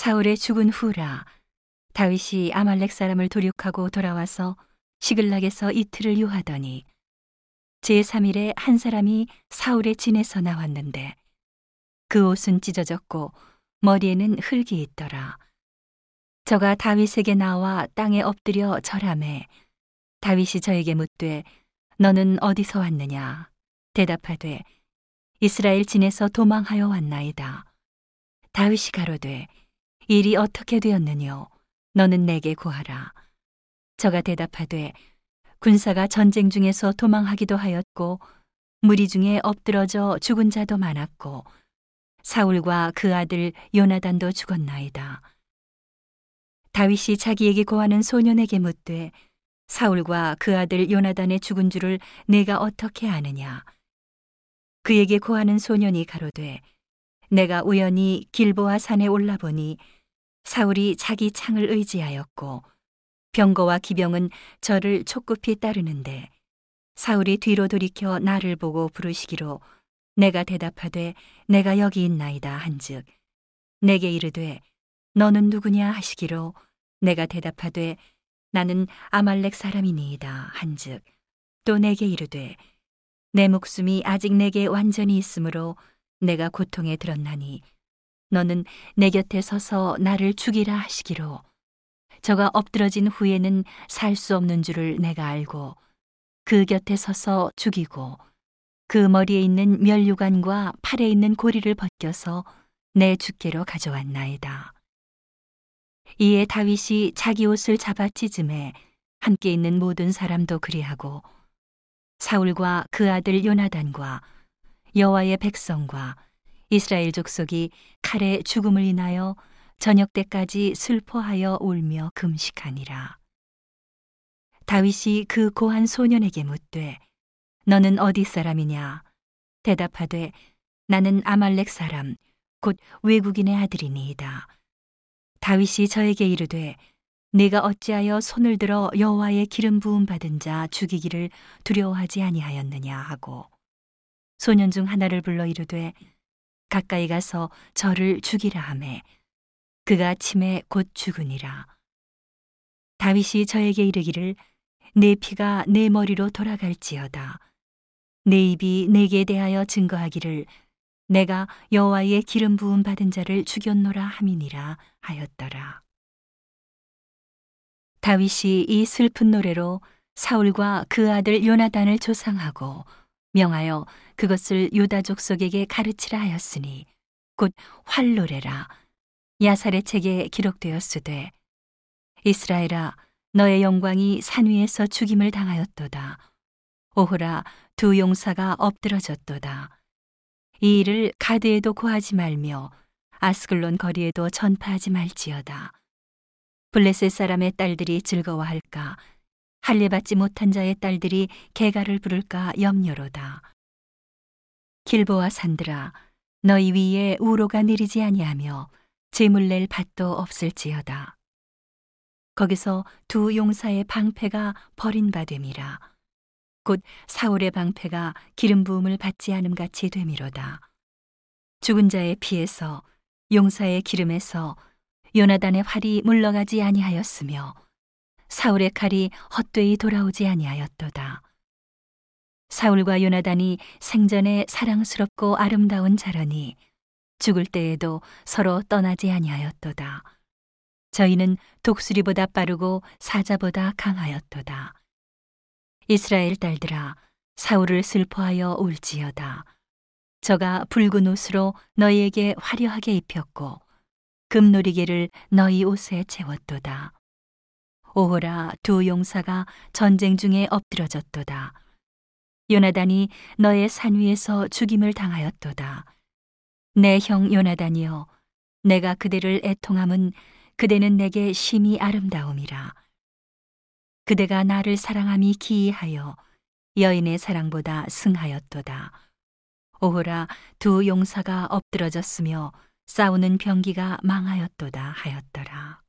사울의 죽은 후라 다윗이 아말렉 사람을 도륙하고 돌아와서 시글락에서 이틀을 유하더니 제3일에 한 사람이 사울의 진에서 나왔는데 그 옷은 찢어졌고 머리에는 흙이 있더라. 저가 다윗에게 나와 땅에 엎드려 절함에 다윗이 저에게 묻되 너는 어디서 왔느냐 대답하되 이스라엘 진에서 도망하여 왔나이다. 다윗이 가로되 일이 어떻게 되었느뇨 너는 내게 구하라. 저가 대답하되 군사가 전쟁 중에서 도망하기도 하였고 무리 중에 엎드러져 죽은 자도 많았고 사울과 그 아들 요나단도 죽었나이다. 다윗이 자기에게 고하는 소년에게 묻되 사울과 그 아들 요나단의 죽은 줄을 내가 어떻게 아느냐? 그에게 고하는 소년이 가로되 내가 우연히 길보아 산에 올라보니 사울이 자기 창을 의지하였고 병거와 기병은 저를 촉급히 따르는데 사울이 뒤로 돌이켜 나를 보고 부르시기로 내가 대답하되 내가 여기 있나이다 한즉 내게 이르되 너는 누구냐 하시기로 내가 대답하되 나는 아말렉 사람이니이다 한즉 또 내게 이르되 내 목숨이 아직 내게 완전히 있으므로 내가 고통에 들었나니 너는 내 곁에 서서 나를 죽이라 하시기로 저가 엎드러진 후에는 살 수 없는 줄을 내가 알고 그 곁에 서서 죽이고 그 머리에 있는 멸류관과 팔에 있는 고리를 벗겨서 내 주께로 가져왔나이다. 이에 다윗이 자기 옷을 잡아 찢음에 함께 있는 모든 사람도 그리하고 사울과 그 아들 요나단과 여호와의 백성과 이스라엘 족속이 칼의 죽음을 인하여 저녁 때까지 슬퍼하여 울며 금식하니라. 다윗이 그 고한 소년에게 묻되 너는 어디 사람이냐? 대답하되 나는 아말렉 사람 곧 외국인의 아들이니이다. 다윗이 저에게 이르되 네가 어찌하여 손을 들어 여호와의 기름 부음 받은 자 죽이기를 두려워하지 아니하였느냐 하고 소년 중 하나를 불러 이르되 가까이 가서 저를 죽이라 하매 그가 침에 곧 죽으니라 다윗이 저에게 이르기를 내 피가 내 머리로 돌아갈지어다 내 입이 내게 대하여 증거하기를 내가 여호와의 기름 부음 받은 자를 죽였노라 함이니라 하였더라. 다윗이 이 슬픈 노래로 사울과 그 아들 요나단을 조상하고 명하여 그것을 유다 족속에게 가르치라 하였으니 곧 활노래라 야살의 책에 기록되었으되 이스라엘아 너의 영광이 산 위에서 죽임을 당하였도다 오호라 두 용사가 엎드러졌도다. 이 일을 가드에도 고하지 말며 아스글론 거리에도 전파하지 말지어다. 블레셋 사람의 딸들이 즐거워할까? 할례 받지 못한 자의 딸들이 개가를 부를까 염려로다. 길보와 산들아, 너희 위에 우로가 내리지 아니하며 재물 낼 밭도 없을지어다. 거기서 두 용사의 방패가 버린바 됨이라. 곧 사울의 방패가 기름 부음을 받지 않음 같이 되미로다. 죽은 자의 피에서 용사의 기름에서 요나단의 활이 물러가지 아니하였으며 사울의 칼이 헛되이 돌아오지 아니하였도다. 사울과 요나단이 생전에 사랑스럽고 아름다운 자러니 죽을 때에도 서로 떠나지 아니하였도다. 저희는 독수리보다 빠르고 사자보다 강하였도다. 이스라엘 딸들아 사울을 슬퍼하여 울지어다. 저가 붉은 옷으로 너희에게 화려하게 입혔고 금놀이개를 너희 옷에 채웠도다. 오호라 두 용사가 전쟁 중에 엎드러졌도다. 요나단이 너의 산 위에서 죽임을 당하였도다. 내 형 요나단이여, 내가 그대를 애통함은 그대는 내게 심히 아름다움이라. 그대가 나를 사랑함이 기이하여 여인의 사랑보다 승하였도다. 오호라 두 용사가 엎드러졌으며 싸우는 병기가 망하였도다 하였더라.